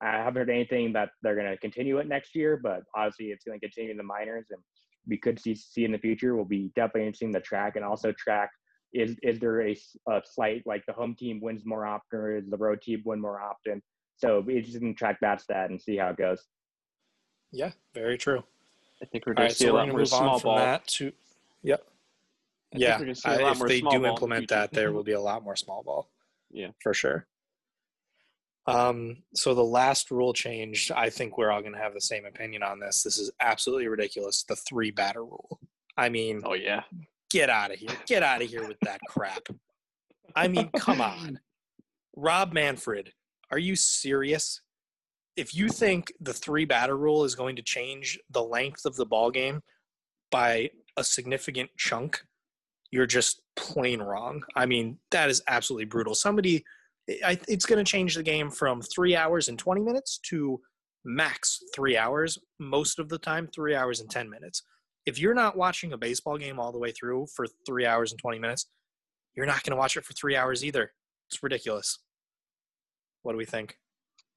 Speaker 2: I haven't heard anything that they're going to continue it next year, but obviously it's going to continue in the minors, and we could see see in the future. Will be definitely interesting the track and also track is is there a slight like the home team wins more often or is the road team win more often? So it'll be interesting to track that stat and see how it goes.
Speaker 1: Yeah, very true.
Speaker 3: I think we're going
Speaker 1: right,
Speaker 3: to see
Speaker 1: so
Speaker 3: a lot
Speaker 1: gonna
Speaker 3: more
Speaker 1: move
Speaker 3: small
Speaker 1: on from
Speaker 3: ball.
Speaker 1: that to. Yep.
Speaker 3: I think
Speaker 1: Yeah,
Speaker 3: we're see a
Speaker 1: I-
Speaker 3: lot
Speaker 1: if they do
Speaker 3: in the
Speaker 1: implement that, there will be a lot more small ball.
Speaker 3: Yeah.
Speaker 1: for sure. Um, so the last rule change, I think we're all going to have the same opinion on this. This is absolutely ridiculous. The three batter rule. I mean,
Speaker 3: Oh yeah.
Speaker 1: get out of here. Get out of here with that crap. I mean, come on. Rob Manfred, are you serious? If you think the three batter rule is going to change the length of the ball game by a significant chunk, you're just plain wrong. I mean, that is absolutely brutal. Somebody, I, it's going to change the game from three hours and 20 minutes to max three hours, most of the time, three hours and 10 minutes. If you're not watching a baseball game all the way through for three hours and 20 minutes, you're not going to watch it for three hours either. It's ridiculous. What do we think?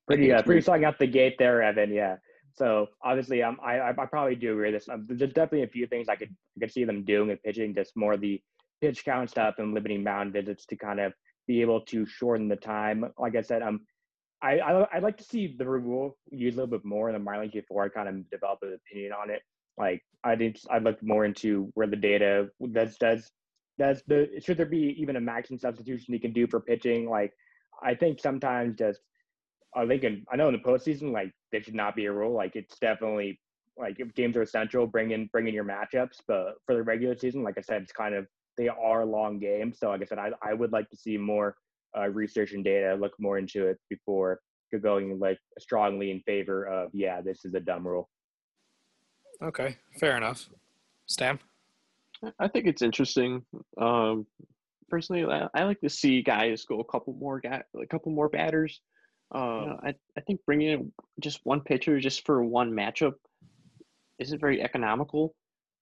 Speaker 2: Pretty,
Speaker 3: think
Speaker 2: uh, pretty
Speaker 3: weird.
Speaker 2: strong out the gate there, Evan. Yeah. So obviously, um, I, I, I probably do agree with this. Um, there's definitely a few things I could, I could see them doing with pitching, just more the pitch count stuff and limiting mound visits to kind of be able to shorten the time. Like I said, um, I, I I'd like to see the rule used a little bit more in the minor before I kind of develop an opinion on it. Like I think I'd look more into where the data does does does the should there be even a maximum substitution you can do for pitching? Like I think sometimes just I think in, I know in the postseason like there should not be a rule. Like it's definitely like if games are essential, bring in bring in your matchups. But for the regular season, like I said, it's kind of they are long games. So like I said, I I would like to see more uh, research and data, look more into it before you're going like strongly in favor of yeah, this is a dumb rule.
Speaker 1: Okay, fair enough. Stam?
Speaker 3: I think it's interesting. Um, personally, I, I like to see guys go a couple more guy, a couple more batters. Uh, I I think bringing in just one pitcher just for one matchup isn't very economical.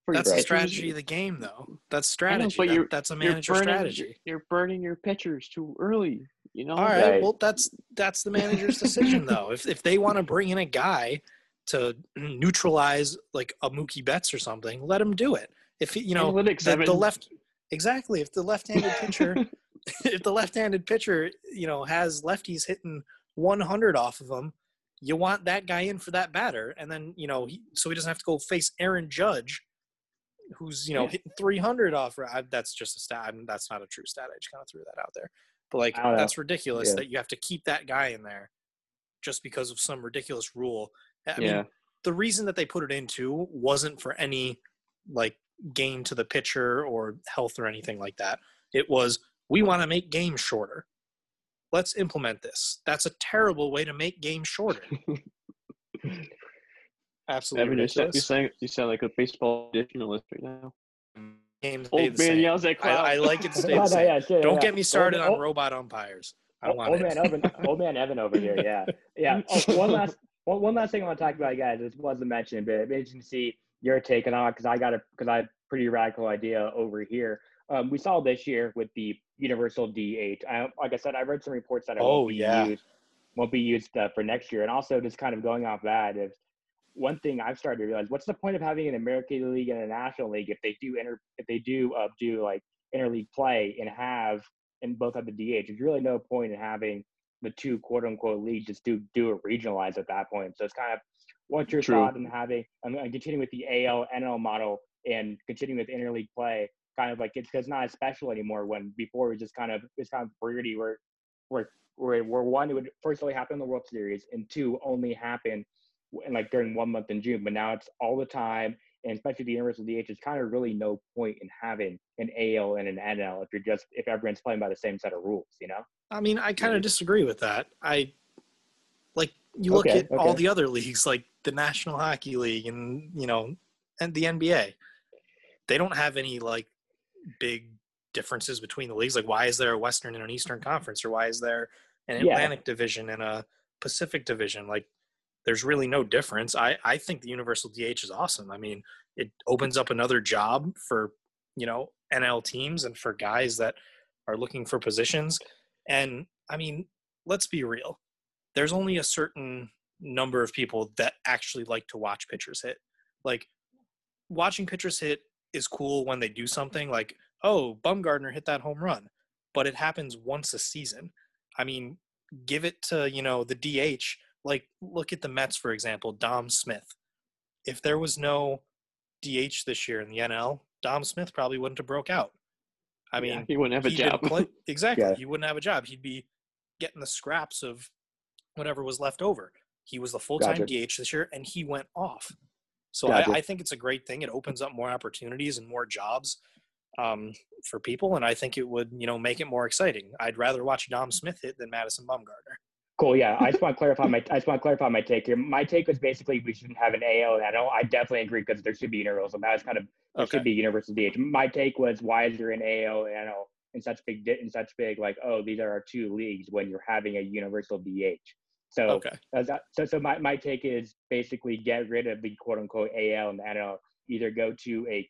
Speaker 3: For
Speaker 1: That's the strategy of the game, though. That's strategy.
Speaker 3: but
Speaker 1: That-
Speaker 3: you're-
Speaker 1: that's a
Speaker 3: You're
Speaker 1: manager
Speaker 3: burning,
Speaker 1: strategy.
Speaker 3: You're burning your pitchers too early. You know.
Speaker 1: All right.
Speaker 2: Right.
Speaker 1: Well, that's that's the manager's decision, though. If if they want to bring in a guy to neutralize like a Mookie Betts or something, let him do it. If you know the, the left, exactly. If the left-handed pitcher, if the left-handed pitcher, you know, has lefties hitting 100 off of him, you want that guy in for that batter, and then you know, he, so he doesn't have to go face Aaron Judge, who's you know
Speaker 3: Yeah.
Speaker 1: hitting 300 off. I, that's just a stat. I'm- That's not a true stat. I just kind of threw that out there. But like
Speaker 2: I know.
Speaker 1: that's ridiculous
Speaker 2: Yeah.
Speaker 1: that you have to keep that guy in there just because of some ridiculous rule. I mean, the reason that they put it into wasn't for any like gain to the pitcher or health or anything like that. It was we want to make games shorter. Let's implement this. That's a terrible way to make games shorter. Absolutely
Speaker 3: Evan, you sound, you, sound, you sound like a baseball traditionalist right now.
Speaker 1: Games stay
Speaker 3: Old
Speaker 1: the
Speaker 3: man
Speaker 1: same.
Speaker 3: yells at
Speaker 1: I,
Speaker 3: cloud.
Speaker 1: I like it to stay the same.
Speaker 2: yeah, sure,
Speaker 1: Don't
Speaker 2: yeah.
Speaker 1: get me started
Speaker 2: Old-
Speaker 1: on
Speaker 2: old-
Speaker 1: robot umpires. I don't
Speaker 2: Oh,
Speaker 1: want
Speaker 2: old
Speaker 1: it.
Speaker 2: man Evan, old man Evan over here. Yeah, yeah. Oh, one last, one, one last thing I want to talk about, guys. This wasn't mentioned, but it'd be interesting to see your take on it because I got a because I have a pretty radical idea over here. Um, we saw this year with the universal DH. I, like I said, I read some reports that it
Speaker 1: Oh,
Speaker 2: won't be
Speaker 1: yeah.
Speaker 2: used won't be used uh, for next year, and also just kind of going off that if one thing I've started to realize: what's the point of having an American League and a National League if they do inter if they do uh, do like interleague play and have and both have the DH? There's really no point in having the two quote unquote leagues just do do it regionalized at that point. So it's kind of what's your
Speaker 3: True.
Speaker 2: thought on having and and continuing with the AL NL model and continuing with interleague play? Kind of like it's, it's not as special anymore. When before it was just kind of it's kind of weirdy where where where, where one it would first only happen in the World Series and two only happen in like during one month in June. But now it's all the time, and especially the universal DH. There's kind of really no point in having an AL and an NL if you're just if everyone's playing by the same set of rules. You know?
Speaker 1: I mean, I kind of mm-hmm. disagree with that. I like you look
Speaker 2: Okay,
Speaker 1: at all the other leagues, like the National Hockey League and you know, and the NBA. They don't have any like big differences between the leagues. Like, why is there a Western and an Eastern mm-hmm. Conference, or why is there an
Speaker 2: Yeah.
Speaker 1: Atlantic Division and a Pacific Division? Like, there's really no difference. I I think the Universal DH is awesome. I mean, it opens up another job for you know NL teams and for guys that are looking for positions. And I mean, let's be real. There's only a certain number of people that actually like to watch pitchers hit. Like watching pitchers hit is cool when they do something like, oh, Bumgarner hit that home run, but it happens once a season. I mean, give it to, you know, the DH. Like look at the Mets for example, Dom Smith. If there was no DH this year in the NL, Dom Smith probably wouldn't have broke out. I mean,
Speaker 3: Yeah, he wouldn't have a job.
Speaker 1: play- exactly.
Speaker 2: Yeah.
Speaker 1: He wouldn't have a job. He'd be getting the scraps of whatever was left over. He was the full time
Speaker 2: Gotcha.
Speaker 1: DH this year, and he went off. So. I, I think it's a great thing. It opens up more opportunities and more jobs um, for people, and I think it would, you know, make it more exciting. I'd rather watch Dom Smith hit than Madison Bumgarner.
Speaker 2: Cool. Yeah, I just want to clarify my I just want to clarify my take here. My take was basically we shouldn't have an AL and NL. I definitely agree because there should be universal. That was kind of there
Speaker 1: Okay.
Speaker 2: should be universal DH. My take was why is there an AL and NL in such big in such big like oh these are our two leagues when you're having a universal DH. So
Speaker 1: Okay.
Speaker 2: Uh, that- so so my, my take is basically get rid of the quote unquote AL and the NL. Either go to a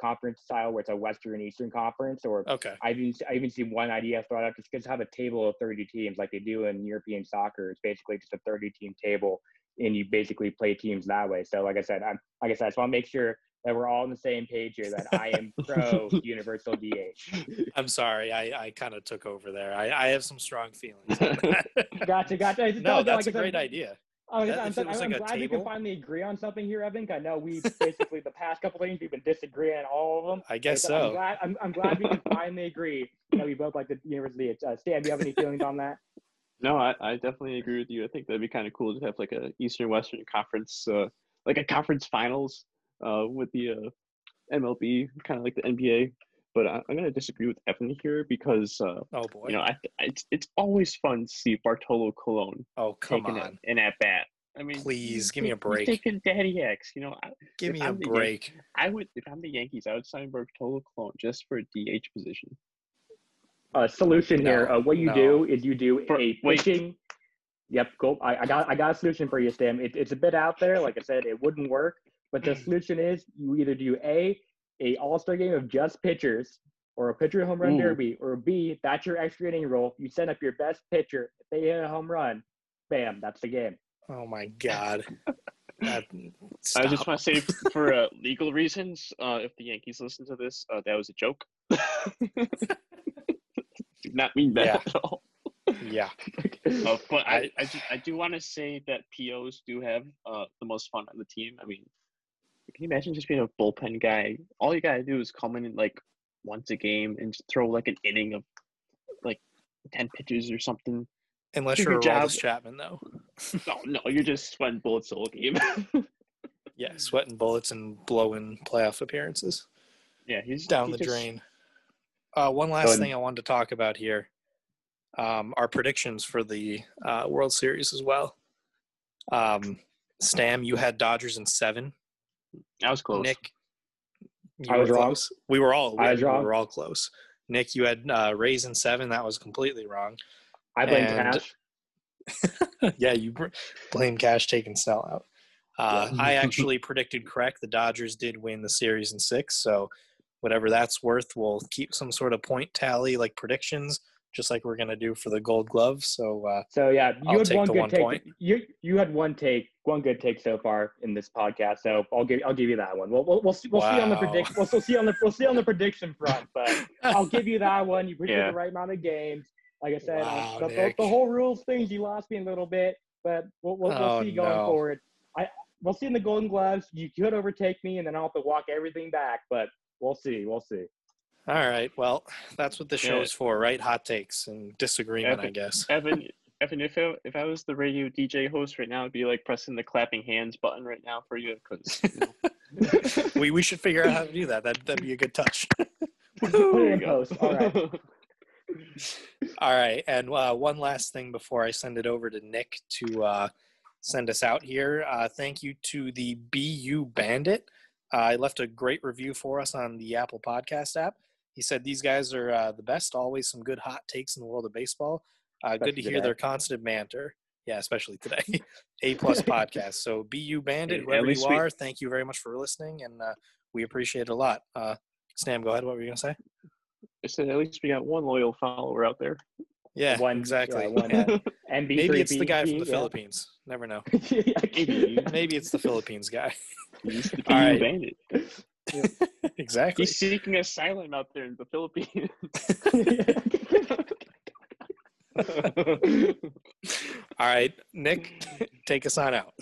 Speaker 2: conference style where it's a Western and Eastern conference, or
Speaker 1: Okay.
Speaker 2: I even I even see one idea thrown out just just have a table of 30 teams like they do in European soccer. It's basically just a 30 team table, and you basically play teams that way. So like I said, I'm like I said, I just want to make sure that we're all on the same page here. That I am pro universal DH.
Speaker 1: I'm sorry. I, I kind of took over there. I, I have some strong feelings.
Speaker 2: Gotcha, gotcha. I
Speaker 1: no,
Speaker 2: thought that,
Speaker 1: that's a
Speaker 2: like I said,
Speaker 1: great idea.
Speaker 2: I was,
Speaker 1: That-
Speaker 2: I'm,
Speaker 1: if it was
Speaker 2: I'm
Speaker 1: like a
Speaker 2: glad we can finally agree on something here, Evan. I know we basically the past couple things we've been disagreeing on all of them.
Speaker 1: I guess
Speaker 2: Like, I'm
Speaker 1: so.
Speaker 2: glad, I'm, I'm glad we can finally agree that we both like the university. Uh, Stam, do you have any feelings on that?
Speaker 3: No, I, I definitely agree with you. I think that'd be kind of cool to have like a Eastern Western Conference, uh, like a conference finals, uh, with the uh, MLB, kind of like the NBA. But I, I'm gonna disagree with Evan here because uh,
Speaker 1: Oh boy.
Speaker 3: you know I, it's it's always fun to see Bartolo Colon
Speaker 1: oh come
Speaker 3: taking
Speaker 1: on.
Speaker 3: an, an at bat. I mean,
Speaker 1: Please, give me a break.
Speaker 3: Taking Daddy X. You know, I,
Speaker 1: Give me a
Speaker 3: I'm the Yan-
Speaker 1: break.
Speaker 3: I would if I'm the Yankees, I would sign Bartolo Colon just for a DH position.
Speaker 2: uh, solution here. Uh, what you
Speaker 1: no.
Speaker 2: do is you do
Speaker 3: For-
Speaker 2: a
Speaker 3: wait.
Speaker 2: pitching. Yep, go. I, I got I got a solution for you, Stam. It, it's a bit out there. Like I said, it wouldn't work. But the solution is you either do a a All Star game of just pitchers, or a pitcher home run
Speaker 3: Ooh.
Speaker 2: derby, or B that's your extra inning role. You send up your best pitcher. If they hit a home run, bam, that's the game.
Speaker 1: Oh my god. That,
Speaker 3: I just
Speaker 1: stop.
Speaker 3: want to say, for uh, legal reasons, uh, if the Yankees listen to this, uh, that was a joke. Did not mean that
Speaker 1: Yeah.
Speaker 3: at all.
Speaker 1: Yeah.
Speaker 3: Uh, but I,
Speaker 1: I-
Speaker 3: I, do, I do want to say that POs do have uh, the most fun on the team. I mean, can you imagine just being a bullpen guy? All you gotta do is come in like once a game and just throw like an inning of like ten pitches or something.
Speaker 1: Unless you're
Speaker 3: your job.
Speaker 1: Chapman, though.
Speaker 3: No, no, you're just sweating bullets the whole game.
Speaker 1: Yeah, sweating bullets and blowing playoff appearances
Speaker 3: yeah, he's
Speaker 1: down
Speaker 3: he
Speaker 1: the
Speaker 3: just-
Speaker 1: drain. Uh, one last thing I wanted to talk about here um, are predictions for the uh, World Series as well. Um, Stam, you had Dodgers in seven.
Speaker 3: I was close.
Speaker 1: Nick, you
Speaker 2: I was wrong.
Speaker 1: close. We were all
Speaker 2: I was
Speaker 1: we were all close. Nick, you had uh, Rays in seven. That was completely wrong.
Speaker 2: I blame
Speaker 1: And-
Speaker 2: Cash.
Speaker 1: yeah, you br- blame Cash taking Snell out. Uh, I actually predicted correct. The Dodgers did win the series in six, so whatever that's worth, we'll keep some sort of point tally like predictions, just like we're gonna do for the Gold Glove. So uh,
Speaker 2: So yeah, you
Speaker 1: I'll
Speaker 2: had
Speaker 1: take
Speaker 2: one good
Speaker 1: one
Speaker 2: take.
Speaker 1: point.
Speaker 2: You you had one take, one good take so far in this podcast. So I'll give I'll give you that one. We'll we'll, we'll, see, we'll see on the
Speaker 1: Wow.
Speaker 2: predict. We'll, we'll see on the we'll see on the prediction front. But I'll give you that one. You predicted
Speaker 3: Yeah.
Speaker 2: the right amount of games. Like I said, uh,
Speaker 1: Wow,
Speaker 2: the, the, the whole rules things you lost me a little bit, but we'll we'll, we'll
Speaker 1: Oh,
Speaker 2: see going
Speaker 1: no.
Speaker 2: forward. I we'll see in the Golden Gloves. You could overtake me, and then I'll have to walk everything back. But we'll see. We'll see.
Speaker 1: All right, well, that's what the
Speaker 3: Yeah.
Speaker 1: show's for, right? Hot takes and disagreement, I guess.
Speaker 3: Evan, Evan, if I, if I was the radio DJ host right now, I'd be like pressing the clapping hands button right now for you because
Speaker 1: we we should figure out how to do that. That that'd be a good touch.
Speaker 2: Put it in post. All right.
Speaker 1: All right, and uh, one last thing before I send it over to Nick to uh, send us out here. Uh, thank you to the BU Bandit. Uh, I left a great review for us on the Apple Podcast app. He said these guys are uh, the best. Always some good hot takes in the world of baseball. Uh, good to hear
Speaker 2: today.
Speaker 1: their constant banter. Yeah, especially today. A plus podcast. So BU Bandit, whoever you
Speaker 3: least we-
Speaker 1: are, thank you very much for listening, and uh, we appreciate it a lot. Uh, Stam, go ahead. What were you gonna say?
Speaker 3: I said at least we got one loyal follower out there.
Speaker 1: Yeah,
Speaker 2: One-
Speaker 1: exactly.
Speaker 2: yeah, one, uh, MB3
Speaker 1: Maybe it's the guy from the
Speaker 2: yeah.
Speaker 1: Philippines. Never know.
Speaker 3: Maybe.
Speaker 1: Maybe it's the Philippines guy. All
Speaker 3: BU bandit.
Speaker 1: Exactly.
Speaker 3: He's seeking asylum out there in the Philippines.
Speaker 1: All right, Nick, take us on out.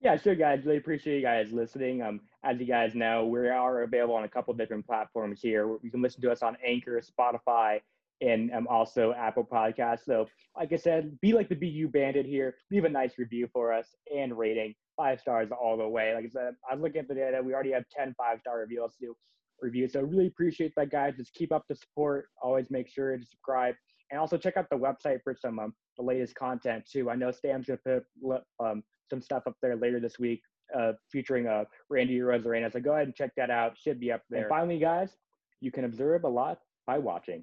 Speaker 2: Yeah, sure, guys. Really appreciate you guys listening. Um, as you guys know, we are available on a couple different platforms here. You can listen to us on Anchor, Spotify, and um, also Apple Podcasts. So, like I said, be like the BU Bandit here. Leave a nice review for us and rating. Five stars all the way. Like I said, I was looking at the data. We already have 10 five star reviews to review. So, really appreciate that, guys. Just keep up the support. Always make sure to subscribe. And also check out the website for some um, the latest content too. I know Stam's gonna put um, some stuff up there later this week, uh, featuring uh, Randy Arozarena. So go ahead and check that out. Should be up there. And finally, guys, you can observe a lot by watching.